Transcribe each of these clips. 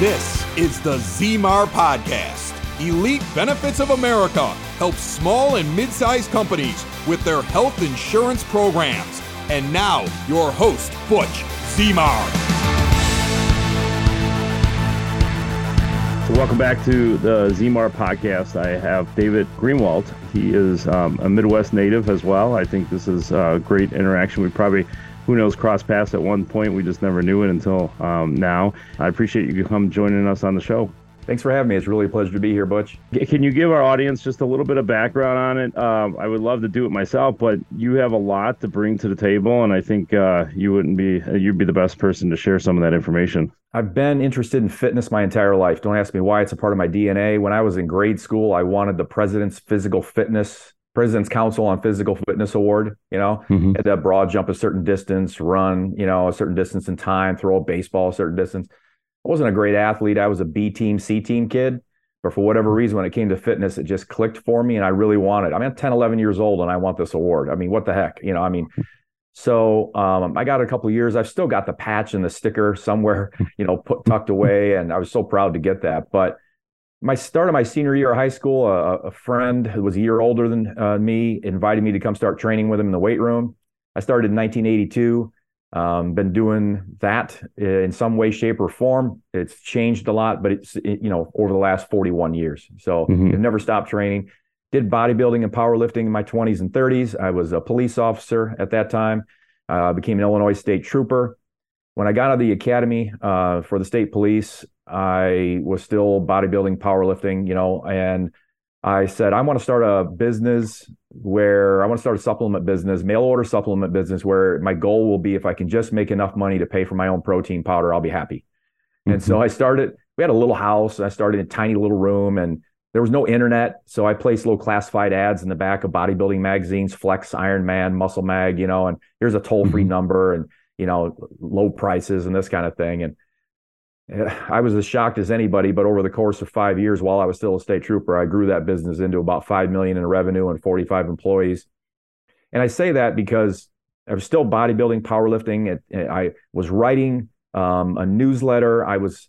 This is the Zemar Podcast. Elite Benefits of America helps small and mid sized companies with their health insurance programs. And now, your host, Butch Zemar. So welcome back to the Zemar podcast. I have David Greenwalt. He is um, a Midwest native as well. I think this is a great interaction. We probably who knows, cross paths at one point. We just never knew it until um, now. I appreciate you come joining us on the show. Thanks for having me. It's really a pleasure to be here, Butch. Can you give our audience just a little bit of background on it? Um, I would love to do it myself, but you have a lot to bring to the table, and I think uh, you wouldn't be uh, you'd be the best person to share some of that information. I've been interested in fitness my entire life. Don't ask me why; it's a part of my DNA. When I was in grade school, I wanted the president's physical fitness President's Council on Physical Fitness Award, you know, mm-hmm. had that broad jump a certain distance, run, you know, a certain distance in time, throw a baseball a certain distance. I wasn't a great athlete. I was a B team, C team kid. But for whatever reason, when it came to fitness, it just clicked for me and I really wanted. I mean, I'm 10, 11 years old and I want this award. I mean, what the heck? You know, I mean, so um, I got a couple years. I've still got the patch and the sticker somewhere, you know, put tucked away. And I was so proud to get that. But my start of my senior year of high school, a, a friend who was a year older than uh, me invited me to come start training with him in the weight room. I started in 1982. Um, been doing that in some way, shape, or form. It's changed a lot, but it's it, you know over the last 41 years. So mm-hmm. I've never stopped training. Did bodybuilding and powerlifting in my 20s and 30s. I was a police officer at that time. Uh, became an Illinois State Trooper. When I got out of the academy uh, for the state police, I was still bodybuilding, powerlifting, you know, and I said, I want to start a business where I want to start a supplement business, mail order supplement business, where my goal will be if I can just make enough money to pay for my own protein powder, I'll be happy. Mm-hmm. And so mm-hmm. I started, we had a little house, and I started in a tiny little room and there was no internet. So I placed little classified ads in the back of bodybuilding magazines, Flex, Iron Man, Muscle Mag, you know, and here's a toll free mm-hmm. number and, you know, low prices and this kind of thing. And I was as shocked as anybody, but over the course of five years, while I was still a state trooper, I grew that business into about five million in revenue and 45 employees. And I say that because I was still bodybuilding, powerlifting. I was writing um, a newsletter. I was,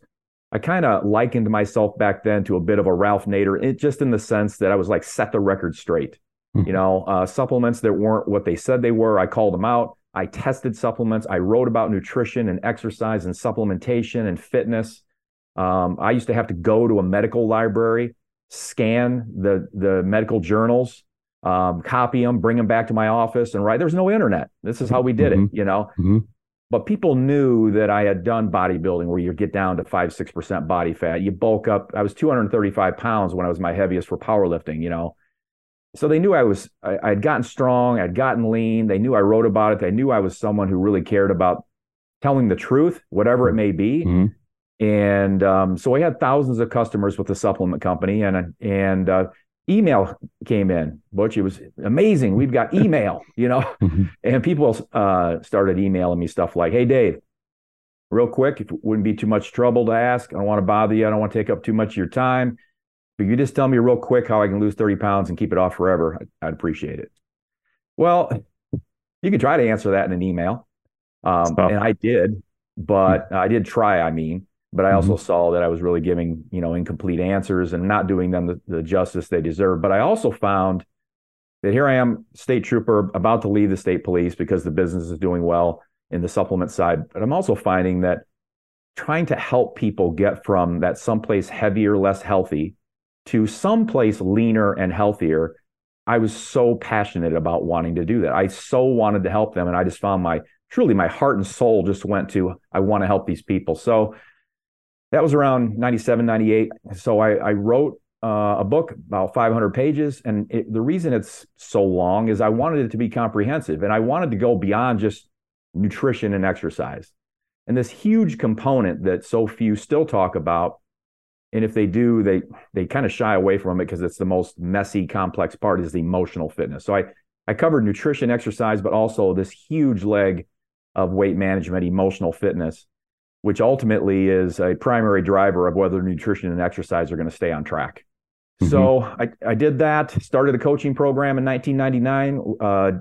I kind of likened myself back then to a bit of a Ralph Nader, it, just in the sense that I was like set the record straight. Mm-hmm. You know, uh, supplements that weren't what they said they were, I called them out. I tested supplements. I wrote about nutrition and exercise and supplementation and fitness. Um, I used to have to go to a medical library, scan the the medical journals, um, copy them, bring them back to my office, and write. There's no internet. This is how we did mm-hmm. it, you know. Mm-hmm. But people knew that I had done bodybuilding, where you get down to five six percent body fat. You bulk up. I was 235 pounds when I was my heaviest for powerlifting. You know, so they knew I was I, had gotten strong, I'd gotten lean. They knew I wrote about it. They knew I was someone who really cared about telling the truth, whatever it may be. Mm-hmm. And um, so I had thousands of customers with the supplement company, and and uh, email came in. Butch, it was amazing. We've got email, you know, mm-hmm. and people uh, started emailing me stuff like, "Hey, Dave, real quick, if it wouldn't be too much trouble to ask, I don't want to bother you. I don't want to take up too much of your time." But you just tell me real quick how I can lose 30 pounds and keep it off forever. I'd appreciate it. Well, you can try to answer that in an email. Um, and I did, but mm-hmm. I did try, I mean, but I also mm-hmm. saw that I was really giving, you know, incomplete answers and not doing them the, the justice they deserve. But I also found that here I am, state trooper, about to leave the state police because the business is doing well in the supplement side. But I'm also finding that trying to help people get from that someplace heavier, less healthy to someplace leaner and healthier, I was so passionate about wanting to do that. I so wanted to help them. And I just found my truly my heart and soul just went to, I want to help these people. So that was around 97, 98. So I, I wrote uh, a book about 500 pages. And it, the reason it's so long is I wanted it to be comprehensive and I wanted to go beyond just nutrition and exercise. And this huge component that so few still talk about and if they do they they kind of shy away from it because it's the most messy complex part is the emotional fitness. So i i covered nutrition exercise but also this huge leg of weight management emotional fitness which ultimately is a primary driver of whether nutrition and exercise are going to stay on track. Mm-hmm. so I, I did that started a coaching program in 1999 uh,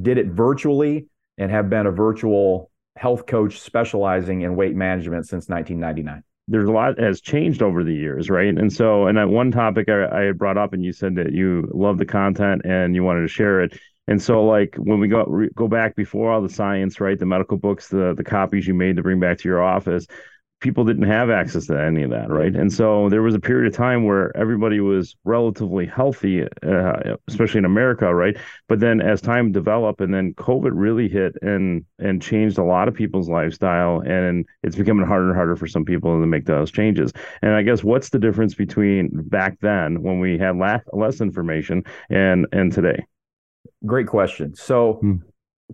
did it virtually and have been a virtual health coach specializing in weight management since 1999 there's a lot has changed over the years, right? And so, and that one topic I, I had brought up, and you said that you love the content and you wanted to share it. And so, like when we go re, go back before all the science, right, the medical books, the the copies you made to bring back to your office, people didn't have access to any of that, right? And so there was a period of time where everybody was relatively healthy, uh, especially in America, right? But then as time developed, and then COVID really hit and and changed a lot of people's lifestyle, and it's becoming harder and harder for some people to make those changes. And I guess what's the difference between back then when we had less less information and and today? Great question. So. Hmm.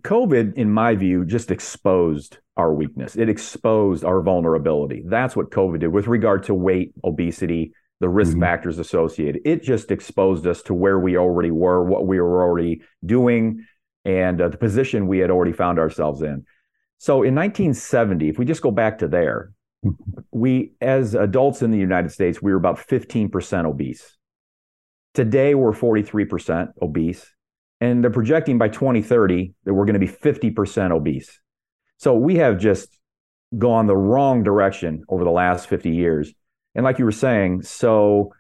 COVID, in my view, just exposed our weakness. It exposed our vulnerability. That's what COVID did with regard to weight, obesity, the risk mm-hmm. factors associated. It just exposed us to where we already were, what we were already doing, and uh, the position we had already found ourselves in. So in 1970, if we just go back to there, mm-hmm. we, as adults in the United States, we were about 15% obese. Today, we're 43% obese. And they're projecting by 2030 that we're going to be 50% obese. So we have just gone the wrong direction over the last 50 years. And like you were saying, so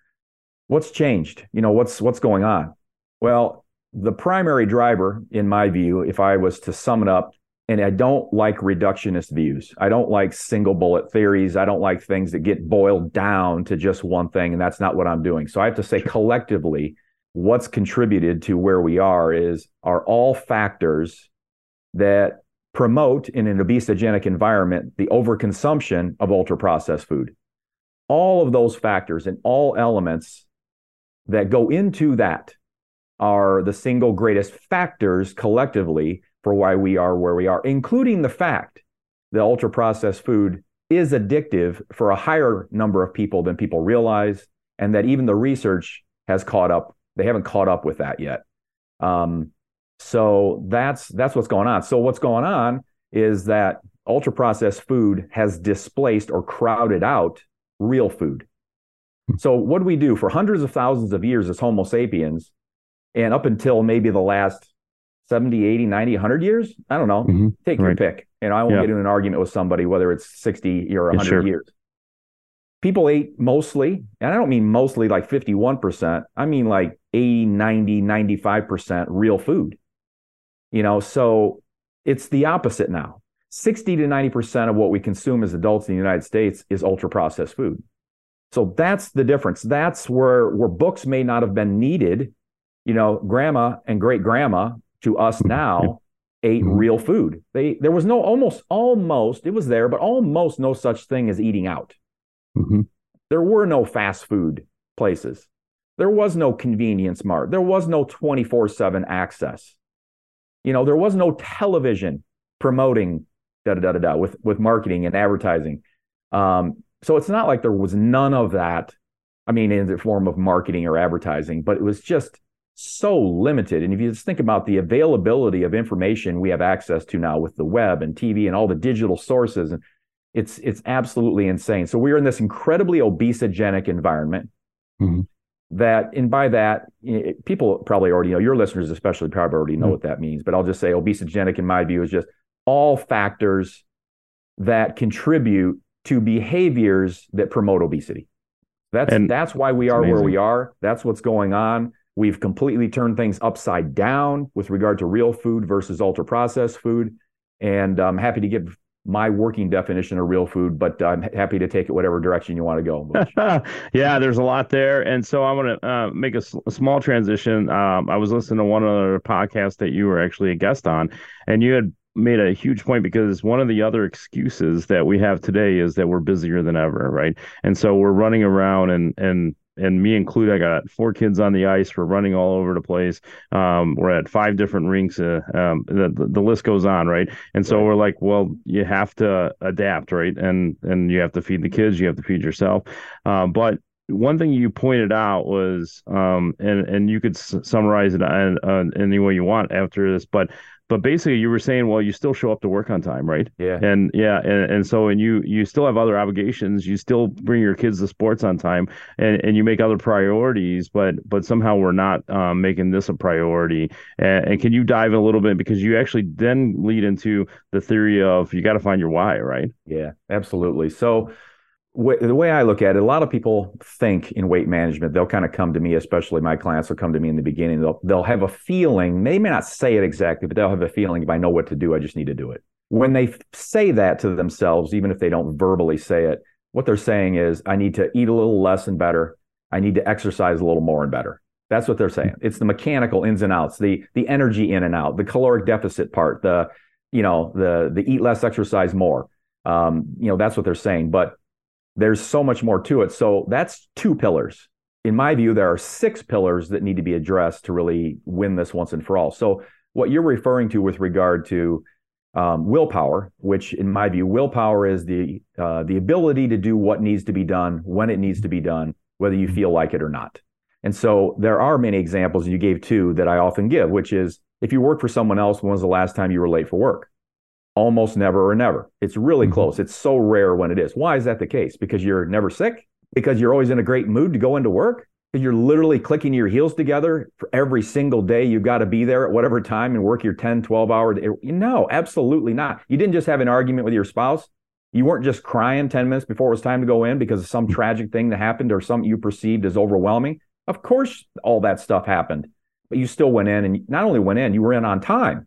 what's changed? You know, what's what's going on? Well, the primary driver in my view, if I was to sum it up, and I don't like reductionist views. I don't like single bullet theories. I don't like things that get boiled down to just one thing and that's not what I'm doing. So I have to say collectively what's contributed to where we are is are all factors that promote in an obesogenic environment the overconsumption of ultra processed food. All of those factors and all elements that go into that are the single greatest factors collectively for why we are where we are, including the fact that ultra processed food is addictive for a higher number of people than people realize, and that even the research has caught up. They haven't caught up with that yet. Um, so that's that's what's going on. So what's going on is that ultra processed food has displaced or crowded out real food. Hmm. So what do we do for hundreds of thousands of years as Homo sapiens and up until maybe the last 70, 80, 90, 100 years? I don't know. Mm-hmm. Take right. your pick. And I won't yeah. get in an argument with somebody whether it's 60 or 100 sure. years. People ate mostly, and I don't mean mostly like 51%. I mean like 80, 90, 95% real food. You know, so it's the opposite now. 60 to 90% of what we consume as adults in the United States is ultra processed food. So that's the difference. That's where where books may not have been needed. You know, grandma and great grandma to us now ate mm-hmm. real food. They there was no almost almost it was there, but almost no such thing as eating out. Mm-hmm. There were no fast food places. There was no convenience mart. There was no 24 7 access. You know, there was no television promoting da da da da with with marketing and advertising. Um, so it's not like there was none of that. I mean, in the form of marketing or advertising, but it was just so limited. And if you just think about the availability of information we have access to now with the web and TV and all the digital sources, it's it's absolutely insane. So we're in this incredibly obesogenic environment. Mm-hmm that and by that people probably already know your listeners especially probably already know mm-hmm. what that means but i'll just say obesogenic in my view is just all factors that contribute to behaviors that promote obesity that's and that's why we are amazing. where we are that's what's going on we've completely turned things upside down with regard to real food versus ultra processed food and i'm happy to give my working definition of real food, but I'm happy to take it whatever direction you want to go. yeah, there's a lot there, and so I want to uh, make a, small transition. Um, I was listening to one other podcast that you were actually a guest on, and you had made a huge point because one of the other excuses that we have today is that we're busier than ever, right? And so we're running around and and and me included, I got four kids on the ice. We're running all over the place. Um, we're at five different rinks. Uh, um, the, the list goes on, right? And so right. we're like, well, you have to adapt, right? And and you have to feed the kids, you have to feed yourself. Uh, but one thing you pointed out was, um, and and you could s- summarize it in, uh, any way you want after this, but but basically you were saying well you still show up to work on time right? Yeah. And yeah and, and so and you you still have other obligations. You still bring your kids to sports on time and and you make other priorities but but somehow we're not um, making this a priority. And, and, can you dive in a little bit? Because you actually then lead into the theory of you got to find your why right? Yeah absolutely. So the way I look at it, a lot of people think in weight management. They'll kind of come to me, especially my clients will come to me in the beginning. They'll they'll have a feeling. They may not say it exactly, but they'll have a feeling. If I know what to do, I just need to do it. When they say that to themselves, even if they don't verbally say it, what they're saying is, I need to eat a little less and better. I need to exercise a little more and better. That's what they're saying. It's the mechanical ins and outs, the the energy in and out, the caloric deficit part, the you know the the eat less, exercise more. Um, you know that's what they're saying, but there's so much more to it. So that's two pillars. In my view, there are six pillars that need to be addressed to really win this once and for all. So what you're referring to with regard to um, willpower, which in my view, willpower is the uh, the ability to do what needs to be done when it needs to be done, whether you feel like it or not. And so there are many examples, and you gave two that I often give, which is if you work for someone else, when was the last time you were late for work? Almost never or never. It's really mm-hmm. close. It's so rare when it is. Why is that the case? Because you're never sick? Because you're always in a great mood to go into work? Because you're literally clicking your heels together for every single day. You've got to be there at whatever time and work your 10, 12 hour. No, absolutely not. You didn't just have an argument with your spouse. You weren't just crying 10 minutes before it was time to go in because of some mm-hmm. tragic thing that happened or something you perceived as overwhelming. Of course, all that stuff happened, but you still went in and not only went in, you were in on time.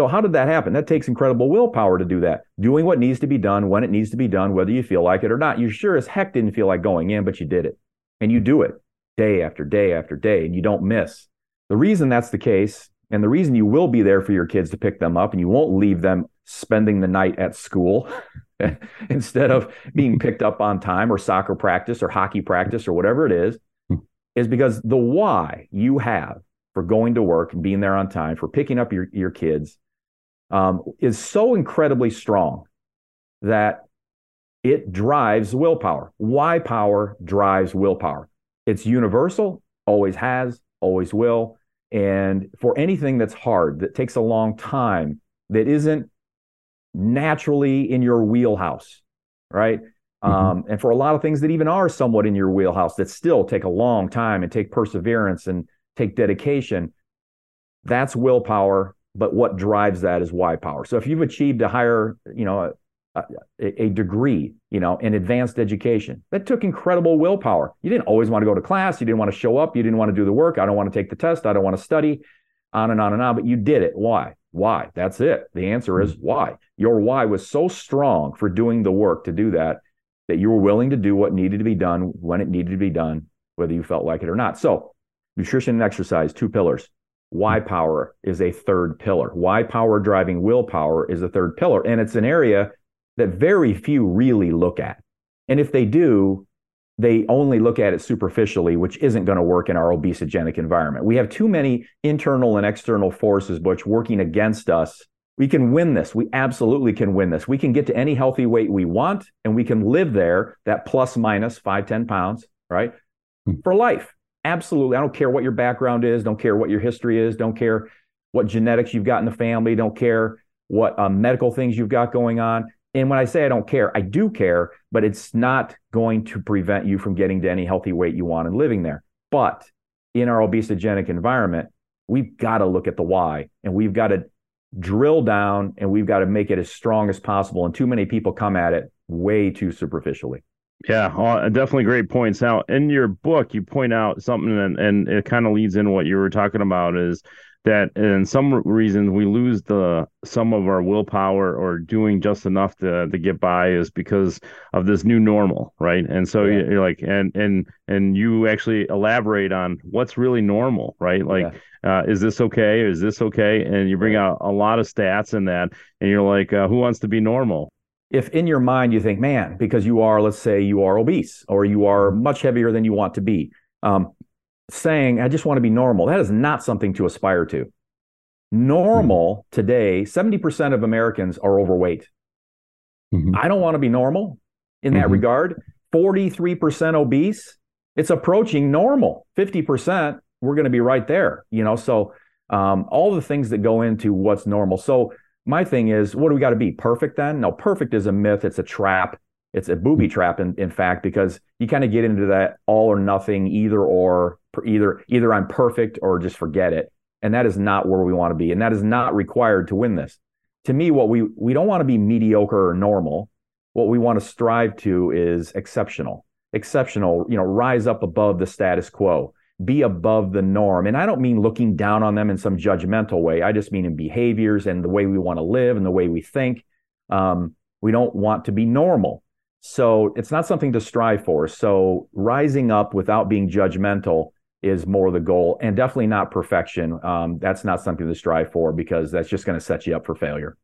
Hmm. So, how did that happen? That takes incredible willpower to do that. Doing what needs to be done when it needs to be done, whether you feel like it or not. You sure as heck didn't feel like going in, but you did it. And you do it day after day after day, and you don't miss. The reason that's the case, and the reason you will be there for your kids to pick them up and you won't leave them spending the night at school instead of being picked up on time or soccer practice or hockey practice or whatever it is, is because the why you have for going to work and being there on time, for picking up your, your kids, um, is so incredibly strong that it drives willpower. Why power drives willpower. It's universal, always has, always will. And for anything that's hard, that takes a long time, that isn't naturally in your wheelhouse, right? Mm-hmm. Um, and for a lot of things that even are somewhat in your wheelhouse that still take a long time and take perseverance and take dedication, that's willpower. But what drives that is why power. So if you've achieved a higher, you know, a, a, degree, you know, in advanced education, that took incredible willpower. You didn't always want to go to class. You didn't want to show up. You didn't want to do the work. I don't want to take the test. I don't want to study, on and on and on. But you did it. Why? Why? That's it. The answer is mm-hmm. why. Your why was so strong for doing the work to do that that you were willing to do what needed to be done when it needed to be done, whether you felt like it or not. So, nutrition and exercise, two pillars. Why power is a third pillar. Why power driving willpower is a third pillar. And it's an area that very few really look at. And if they do, they only look at it superficially, which isn't going to work in our obesogenic environment. We have too many internal and external forces, Butch, working against us we can win this. We absolutely can win this. We can get to any healthy weight we want and we can live there, that plus minus five, 10 pounds, right? Hmm. For life. Absolutely. I don't care what your background is, don't care what your history is, don't care what genetics you've got in the family, don't care what um, medical things you've got going on. And when I say I don't care, I do care, but it's not going to prevent you from getting to any healthy weight you want and living there. But in our obesogenic environment, we've got to look at the why and we've got to drill down and we've got to make it as strong as possible. And too many people come at it way too superficially. Yeah, uh, definitely great points. Now, in your book, you point out something, and, and it kind of leads into what you were talking about is that in some reasons we lose the some of our willpower or doing just enough to to get by is because of this new normal right and so yeah. you're like and and and you actually elaborate on what's really normal right like yeah. uh, is this okay is this okay and you bring out a lot of stats in that and you're like uh, who wants to be normal if in your mind you think man because you are let's say you are obese or you are much heavier than you want to be um, saying, I just want to be normal. That is not something to aspire to. Normal mm-hmm. today, 70% of Americans are overweight. Mm-hmm. I don't want to be normal in that mm-hmm. regard. 43% obese, it's approaching normal. 50%, we're going to be right there, you know? So, um, all the things that go into what's normal. So, my thing is, what do we got to be? Perfect then? No, perfect is a myth, it's a trap. It's a booby mm-hmm. trap, in, in fact, because you kind of get into that all or nothing, either or either either I'm perfect or just forget it. And that is not where we want to be. And that is not required to win this. To me, what we we don't want to be mediocre or normal. what we want to strive to is exceptional exceptional you know rise up above the status quo be above the norm. And i don't mean looking down on them in some judgmental way. I just mean in behaviors and the way we want to live and the way we think. Um, we don't want to be normal. So it's not something to strive for. So rising up without being judgmental is more the goal and definitely not perfection. Um, that's not something to strive for because that's just going to set you up for failure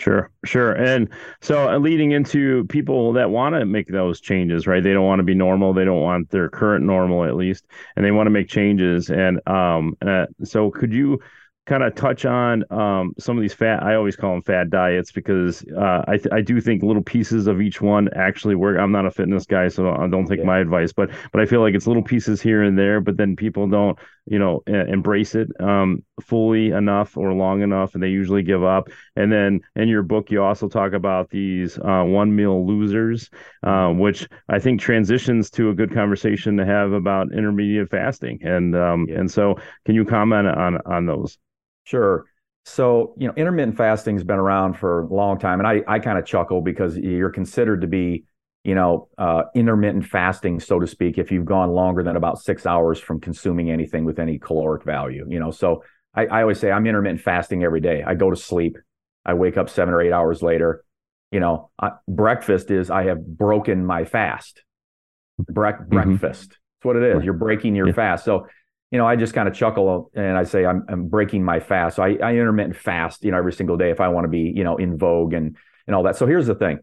Sure, sure. And so uh, leading into people that want to make those changes, right? They don't want to be normal. They don't want their current normal at least, and they want to make changes. And um, uh, so could you kind of touch on um, some of these fat i always call them fad diets because uh, I, th- I do think little pieces of each one actually work i'm not a fitness guy so i don't take yeah. my advice but but i feel like it's little pieces here and there but then people don't you know embrace it um, fully enough or long enough and they usually give up and then in your book you also talk about these uh, one meal losers uh, which i think transitions to a good conversation to have about intermediate fasting and um, yeah. and so can you comment on on those Sure. So, you know, intermittent fasting has been around for a long time. And I, I kind of chuckle because you're considered to be, you know, uh, intermittent fasting, so to speak, if you've gone longer than about six hours from consuming anything with any caloric value, you know. So I, I always say I'm intermittent fasting every day. I go to sleep, I wake up seven or eight hours later. You know, I, breakfast is I have broken my fast. Bre- mm-hmm. Breakfast. That's what it is. You're breaking your yeah. fast. So you know, I just kind of chuckle and I say I'm, I'm breaking my fast. So I, I intermittent fast, you know, every single day if I want to be, you know, in vogue and and all that. So here's the thing,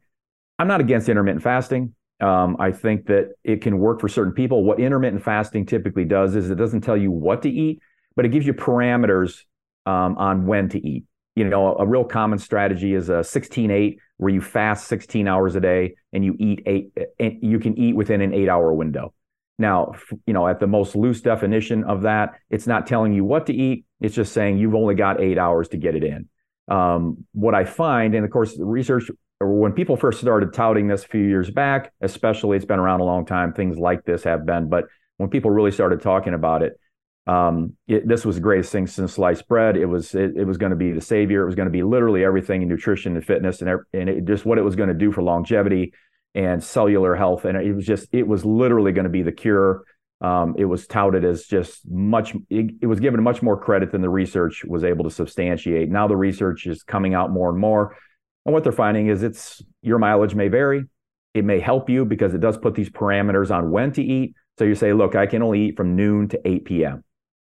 I'm not against intermittent fasting. Um, I think that it can work for certain people. What intermittent fasting typically does is it doesn't tell you what to eat, but it gives you parameters um, on when to eat. You know, a, a real common strategy is a 16-8, where you fast 16 hours a day and you eat eight. And you can eat within an eight-hour window. Now, you know, at the most loose definition of that, it's not telling you what to eat. It's just saying you've only got eight hours to get it in. Um, what I find, and of course, research, when people first started touting this a few years back, especially it's been around a long time, things like this have been, but when people really started talking about it, um, it, this was the greatest thing since sliced bread. It was it, it was going to be the savior. It was going to be literally everything in nutrition and fitness, and and it, just what it was going to do for longevity and cellular health. And it was just, it was literally going to be the cure. Um, it was touted as just much, it, it, was given much more credit than the research was able to substantiate. Now the research is coming out more and more. And what they're finding is it's your mileage may vary. It may help you because it does put these parameters on when to eat. So you say, look, I can only eat from noon to 8 p.m.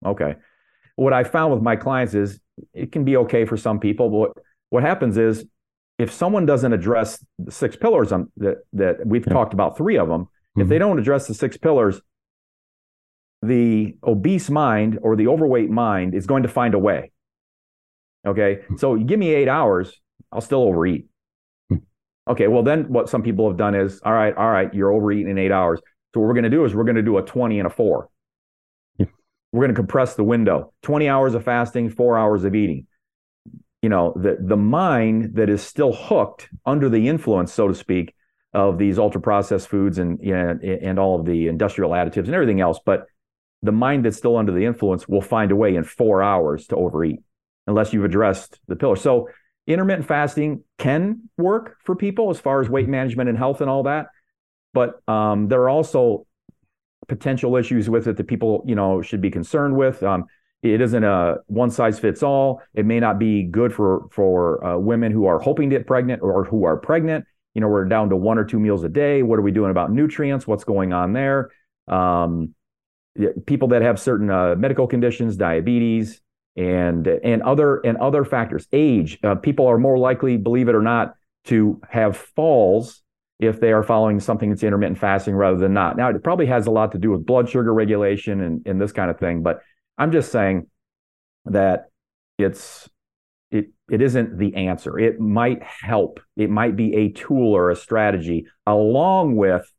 Okay. What I found with my clients is it can be okay for some people, but what happens is if someone doesn't address the six pillars on, that that we've yeah. talked about three of them, mm-hmm. if they don't address the six pillars, the obese mind or the overweight mind is going to find a way. Okay, mm-hmm. so give me eight hours, I'll still overeat. Mm-hmm. Okay, well then what some people have done is, all right, all right, you're overeating in eight hours. So what we're going to do is we're going to do a 20 and a four. We're going to compress the window. 20 hours of fasting, four hours of eating you know the the mind that is still hooked under the influence so to speak of these ultra processed foods and and, and all of the industrial additives and everything else but the mind that's still under the influence will find a way in 4 hours to overeat unless you've addressed the pillar so intermittent fasting can work for people as far as weight management and health and all that but um, there are also potential issues with it that people you know should be concerned with um, it isn't a one size fits all. It may not be good for for uh, women who are hoping to get pregnant or who are pregnant. You know, we're down to one or two meals a day. What are we doing about nutrients? What's going on there? Um, people that have certain uh, medical conditions, diabetes, and and other and other factors. Age. Uh, people are more likely, believe it or not, to have falls if they are following something that's intermittent fasting rather than not. Now, it probably has a lot to do with blood sugar regulation and, and this kind of thing, but I'm just saying that it's it it isn't the answer. It might help. It might be a tool or a strategy along with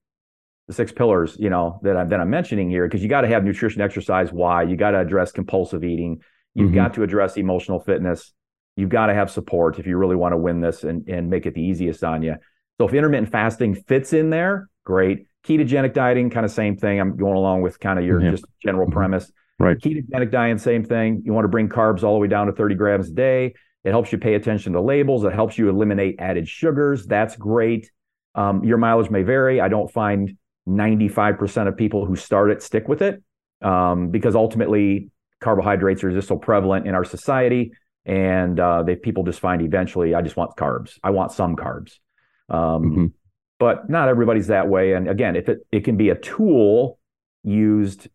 the six pillars, you know, that I'm that I'm mentioning here, because you got to have nutrition, exercise. Why? You got to address compulsive eating. You've mm-hmm. got to address emotional fitness. You've got to have support if you really want to win this and, and make it the easiest on you. So if intermittent fasting fits in there, great. Ketogenic dieting, kind of same thing. I'm going along with kind of your just general mm-hmm. premise. Right. Ketogenic diet, same thing. You want to bring carbs all the way down to 30 grams a day. It helps you pay attention to labels. It helps you eliminate added sugars. That's great. Um, your mileage may vary. I don't find 95% of people who start it stick with it um, because ultimately carbohydrates are just so prevalent in our society. And uh, they people just find eventually, I just want carbs. I want some carbs. Um, mm-hmm. But not everybody's that way. And again, if it, it can be a tool used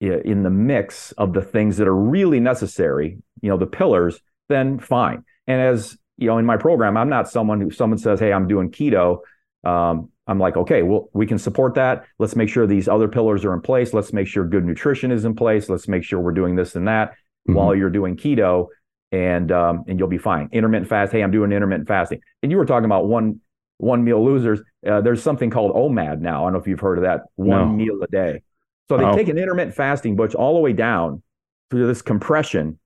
in the mix of the things that are really necessary, you know, the pillars, then fine. And as you know, in my program, I'm not someone who someone says, "Hey, I'm doing keto." Um, I'm like, okay, well, we can support that. Let's make sure these other pillars are in place. Let's make sure good nutrition is in place. Let's make sure we're doing this and that mm-hmm. while you're doing keto, and um, and you'll be fine. Intermittent fast. Hey, I'm doing intermittent fasting. And you were talking about one one meal losers. Uh, there's something called OMAD now. I don't know if you've heard of that. One no. meal a day. So they oh. take an intermittent fasting, butch, all the way down to this compression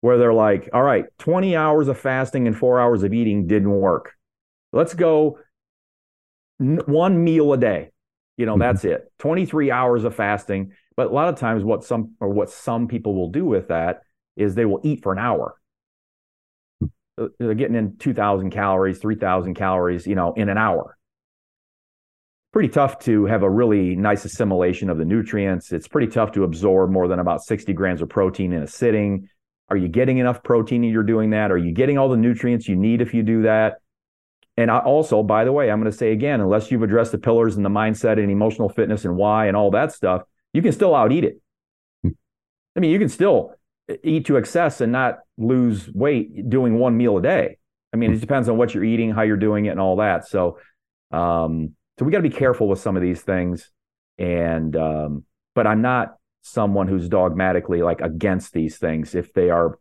where they're like, all right, 20 hours of fasting and four hours of eating didn't work. Let's go one meal a day. You know, mm-hmm. that's it. 23 hours of fasting. But a lot of times what some or what some people will do with that is they will eat for an hour. Uh, they're getting in 2000 calories, 3000 calories, you know, in an hour pretty tough to have a really nice assimilation of the nutrients. It's pretty tough to absorb more than about 60 grams of protein in a sitting. Are you getting enough protein and you're doing that? Are you getting all the nutrients you need if you do that? And I also, by the way, I'm going to say again, unless you've addressed the pillars and the mindset and emotional fitness and why and all that stuff, you can still out eat it. I mean, you can still eat to excess and not lose weight doing one meal a day. I mean, it depends on what you're eating, how you're doing it, and all that. So, um, so we got to be careful with some of these things. And um, but I'm not someone who's dogmatically like against these things if they are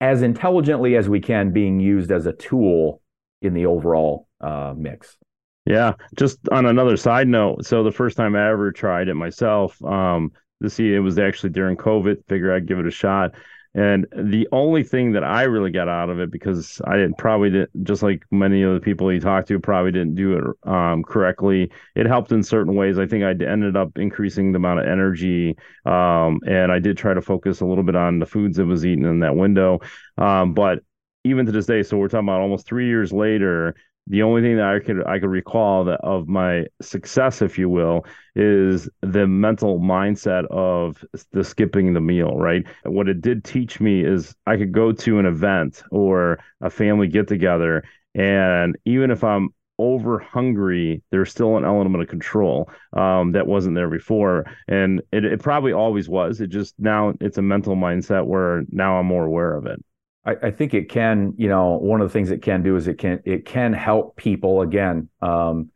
as intelligently as we can being used as a tool in the overall uh, mix. Yeah, just on another side note, so the first time I ever tried it myself, um, this year it was actually during COVID. Figure I'd give it a shot. And the only thing that I really got out of it, because I didn't, probably did, just like many of the people you talked to, probably didn't do it um, correctly. It helped in certain ways. I think I ended up increasing the amount of energy, um, and I did try to focus a little bit on the foods that was eaten in that window. Um, but even to this day, so we're talking about almost three years later, the only thing that I could I could recall that of my success, if you will, is the mental mindset of the skipping the meal. Right. What it did teach me is I could go to an event or a family get together, and even if I'm over hungry, there's still an element of control um, that wasn't there before, and it, it probably always was. It just now it's a mental mindset where now I'm more aware of it. I, I, think it can, you know, one of the things it can do is it can it can help people again. Um,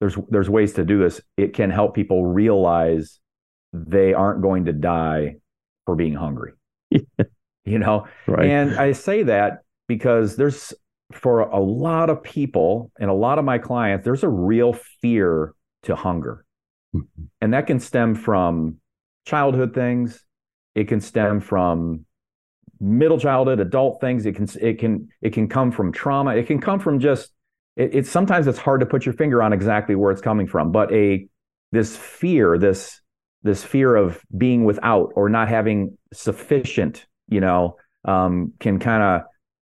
there's there's ways to do this. It can help people realize they aren't going to die for being hungry. you know, right. and I say that because there's for a lot of people and a lot of my clients, there's a real fear to hunger. Mm-hmm. And that can stem from childhood things. It can stem from middle childhood, adult things. It can it can it can come from trauma. It can come from just it, it's sometimes it's hard to put your finger on exactly where it's coming from, but a this fear, this this fear of being without or not having sufficient, you know, um, can kind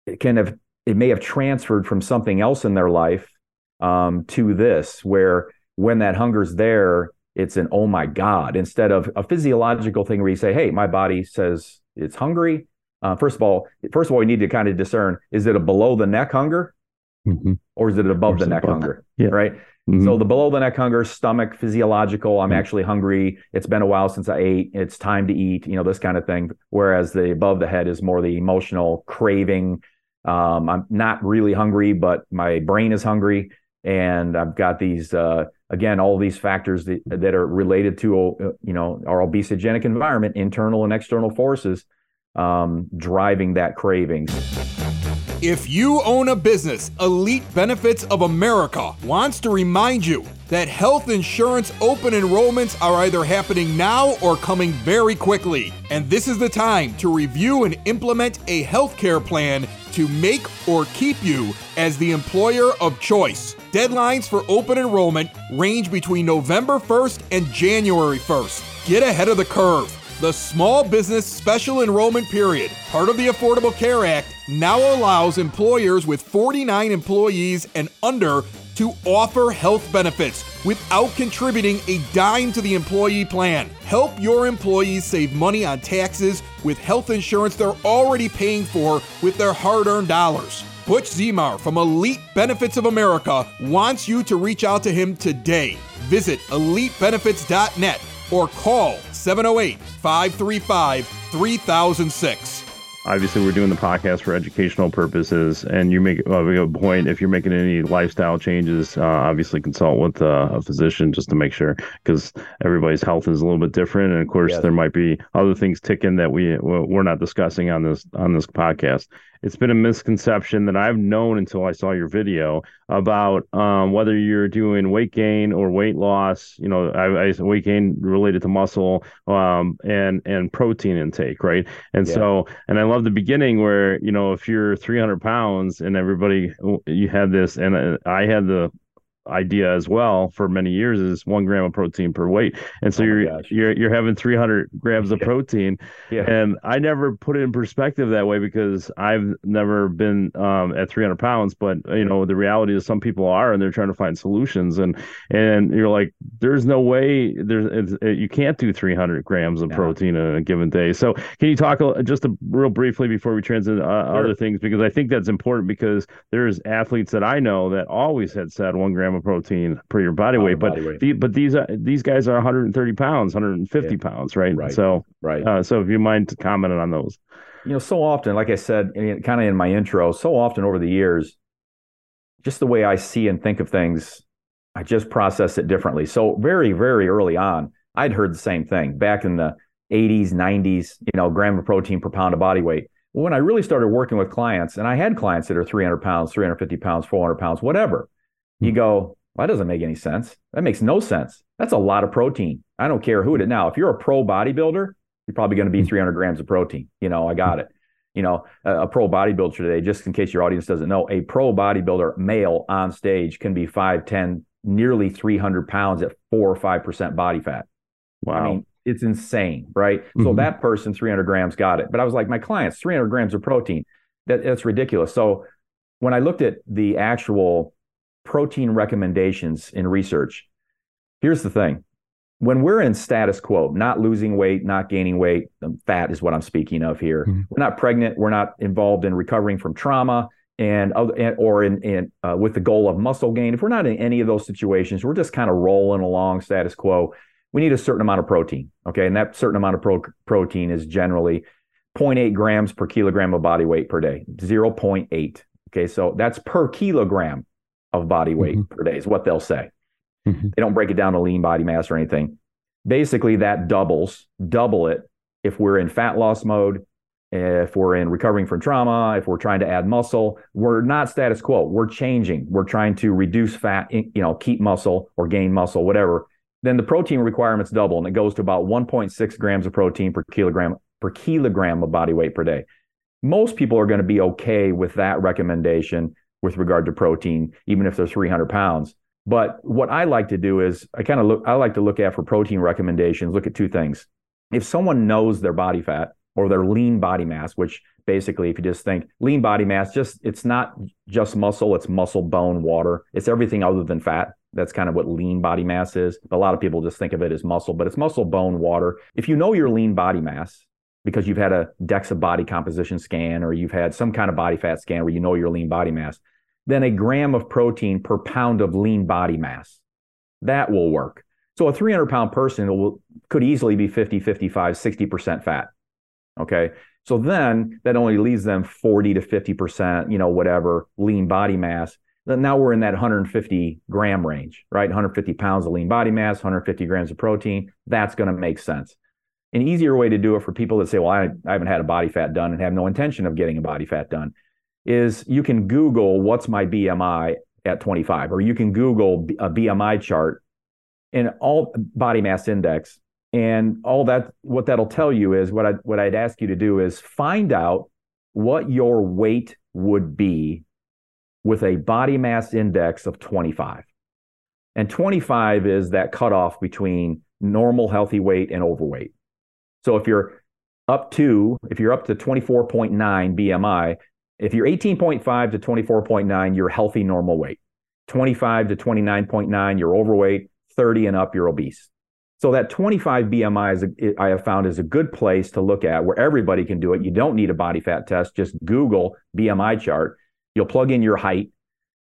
of can have it may have transferred from something else in their life um, to this, where when that hunger's there, it's an oh my god instead of a physiological thing where you say, hey, my body says it's hungry uh, first of all, first of all, we need to kind of discern: is it a below the neck hunger, mm-hmm. or is it above the neck above. hunger? Yeah. Right. Mm-hmm. So the below the neck hunger, stomach physiological. I'm mm-hmm. actually hungry. It's been a while since I ate. It's time to eat. You know this kind of thing. Whereas the above the head is more the emotional craving. Um, I'm not really hungry, but my brain is hungry, and I've got these. Uh, again, all these factors that, that are related to uh, you know our obesogenic environment, internal and external forces um, driving that craving. If you own a business, Elite Benefits of America wants to remind you that health insurance open enrollments are either happening now or coming very quickly. And this is the time to review and implement a healthcare plan to make or keep you as the employer of choice. Deadlines for open enrollment range between November 1st and January 1st. Get ahead of the curve. The Small Business Special Enrollment Period, part of the Affordable Care Act, now allows employers with 49 employees and under to offer health benefits without contributing a dime to the employee plan. Help your employees save money on taxes with health insurance they're already paying for with their hard earned dollars. Butch Zemar from Elite Benefits of America wants you to reach out to him today. Visit elitebenefits.net or call 708 535 3006 obviously we're doing the podcast for educational purposes and you make a good point. If you're making any lifestyle changes uh, obviously consult with uh, a physician just to make sure because everybody's health is a little bit different and of course yes. there might be other things ticking that we we're not discussing on this on this podcast it's been a misconception that I've known until I saw your video about um, whether you're doing weight gain or weight loss. You know, I, I weight gain related to muscle um, and and protein intake, right? And yeah. so, and I love the beginning where you know if you're 300 pounds and everybody you had this, and uh, I had the idea as well for many years is one gram of protein per weight. And so oh you're gosh. you're you're having 300 grams of protein. Yeah. and i never put it in perspective that way because i've never been um, at 300 pounds but you know the reality is some people are and they're trying to find solutions. And and you're like there's no way there's it, you can't do 300 grams of protein in a given day. So can you talk just a, real briefly before we transition uh, sure. other things? Because i think that's important because there's athletes that i know that always had said one gram gram of protein per your body weight. But body weight. The, but these are these guys are 130 pounds, 150 yeah. pounds, right? Right. So right. Uh, so if you mind commenting on those, you know, so often, like I said, kind of in my intro, so often over the years, just the way I see and think of things, I just process it differently. So very very early on, I'd heard the same thing back in the 80s, 90s. You know, gram of protein per pound of body weight when I really started working with clients, and I had clients that are 300 pounds, 350 pounds, 400 pounds, whatever, you go, well, that doesn't make any sense. That makes no sense. That's a lot of protein. I don't care who it is. Now, if you're a pro bodybuilder, you're probably going to be hmm. 300 grams of protein. You know, I got it. You know, a, a pro bodybuilder today, just in case your audience doesn't know, a pro bodybuilder male on stage can be 5'10, nearly 300 pounds at four or 5% body fat. Wow. I mean, it's insane, right? Mm-hmm. So that person, 300 grams, got it. But I was like, my clients, 300 grams of protein. That, that's ridiculous. So when I looked at the actual protein recommendations in research. Here's the thing when we're in status quo, not losing weight, not gaining weight, um, fat is what I'm speaking of here. Mm-hmm. We're not pregnant. We're not involved in recovering from trauma and, and or in, in uh, with the goal of muscle gain. If we're not in any of those situations, we're just kind of rolling along status quo. We need a certain amount of protein. Okay. And that certain amount of pro- protein is generally 0.8 grams per kilogram of body weight per day, 0.8. Okay. So that's per kilogram of body weight mm-hmm. per day is what they'll say. Mm-hmm. They don't break it down to lean body mass or anything. Basically, that doubles, double it if we're in fat loss mode, if we're in recovering from trauma, if we're trying to add muscle. We're not status quo. We're changing. We're trying to reduce fat, you know, keep muscle or gain muscle, whatever. Then the protein requirements double and it goes to about 1.6 grams of protein per kilogram per kilogram of body weight per day. Most people are going to be okay with that recommendation with regard to protein, even if they're 300 pounds. But what I like to do is I kind of look, I like to look at for protein recommendations, look at two things. If someone knows their body fat or their lean body mass, which basically, if you just think lean body mass, just it's not just muscle, it's muscle, bone, water. It's everything other than fat. That's kind of what lean body mass is. A lot of people just think of it as muscle, but it's muscle, bone, water. If you know your lean body mass, because you've had a DEXA body composition scan or you've had some kind of body fat scan where you know your lean body mass, than a gram of protein per pound of lean body mass. That will work. So a 300 pound person will, could easily be 50, 55, 60% fat. Okay. So then that only leaves them 40 to 50%, you know, whatever lean body mass. Then now we're in that 150 gram range, right? 150 pounds of lean body mass, 150 grams of protein. That's going to make sense. An easier way to do it for people that say, well, I, I haven't had a body fat done and have no intention of getting a body fat done is you can Google what's my BMI at 25, or you can Google a BMI chart and all body mass index. And all that, what that'll tell you is what I what I'd ask you to do is find out what your weight would be with a body mass index of 25. And 25 is that cutoff between normal healthy weight and overweight. So if you're up to if you're up to 24.9 BMI, If you're 18.5 to 24.9, you're healthy normal weight. 25 to 29.9, you're overweight. 30 and up, you're obese. So that 25 BMI is a, I have found is a good place to look at where everybody can do it. You don't need a body fat test. Just Google BMI chart. You'll plug in your height,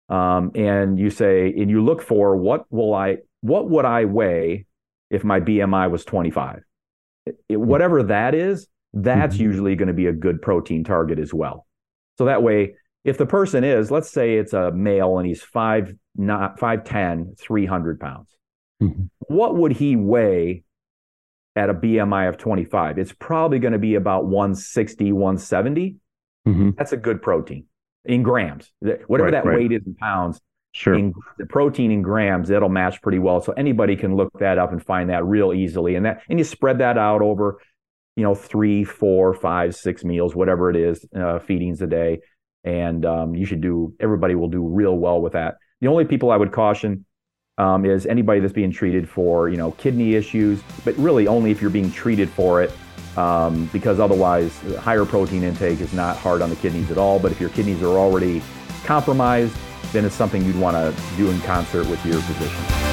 um, and you say, and you look for what will I, what would I weigh if my BMI was 25? It, whatever that is, that's mm-hmm. usually going to be a good protein target as well. So that way, if the person is, let's say it's a male and he's five, not 5'10, 300 pounds, mm-hmm. what would he weigh at a BMI of 25? It's probably going to be about 160, 170. Mm-hmm. That's a good protein in grams. Whatever right, that right. weight is in pounds, Sure. In, the protein in grams, it'll match pretty well. So anybody can look that up and find that real easily. And that and you spread that out over, you know, three, four, five, six meals, whatever it is, uh, feedings a day. And um, you should do. Everybody will do real well with that. The only people I would caution um, is anybody that's being treated for, you know, kidney issues, but really only if you're being treated for it. Um, because otherwise, higher protein intake is not hard on the kidneys at all. But if your kidneys are already compromised, then it's something you'd want to do in concert with your physician.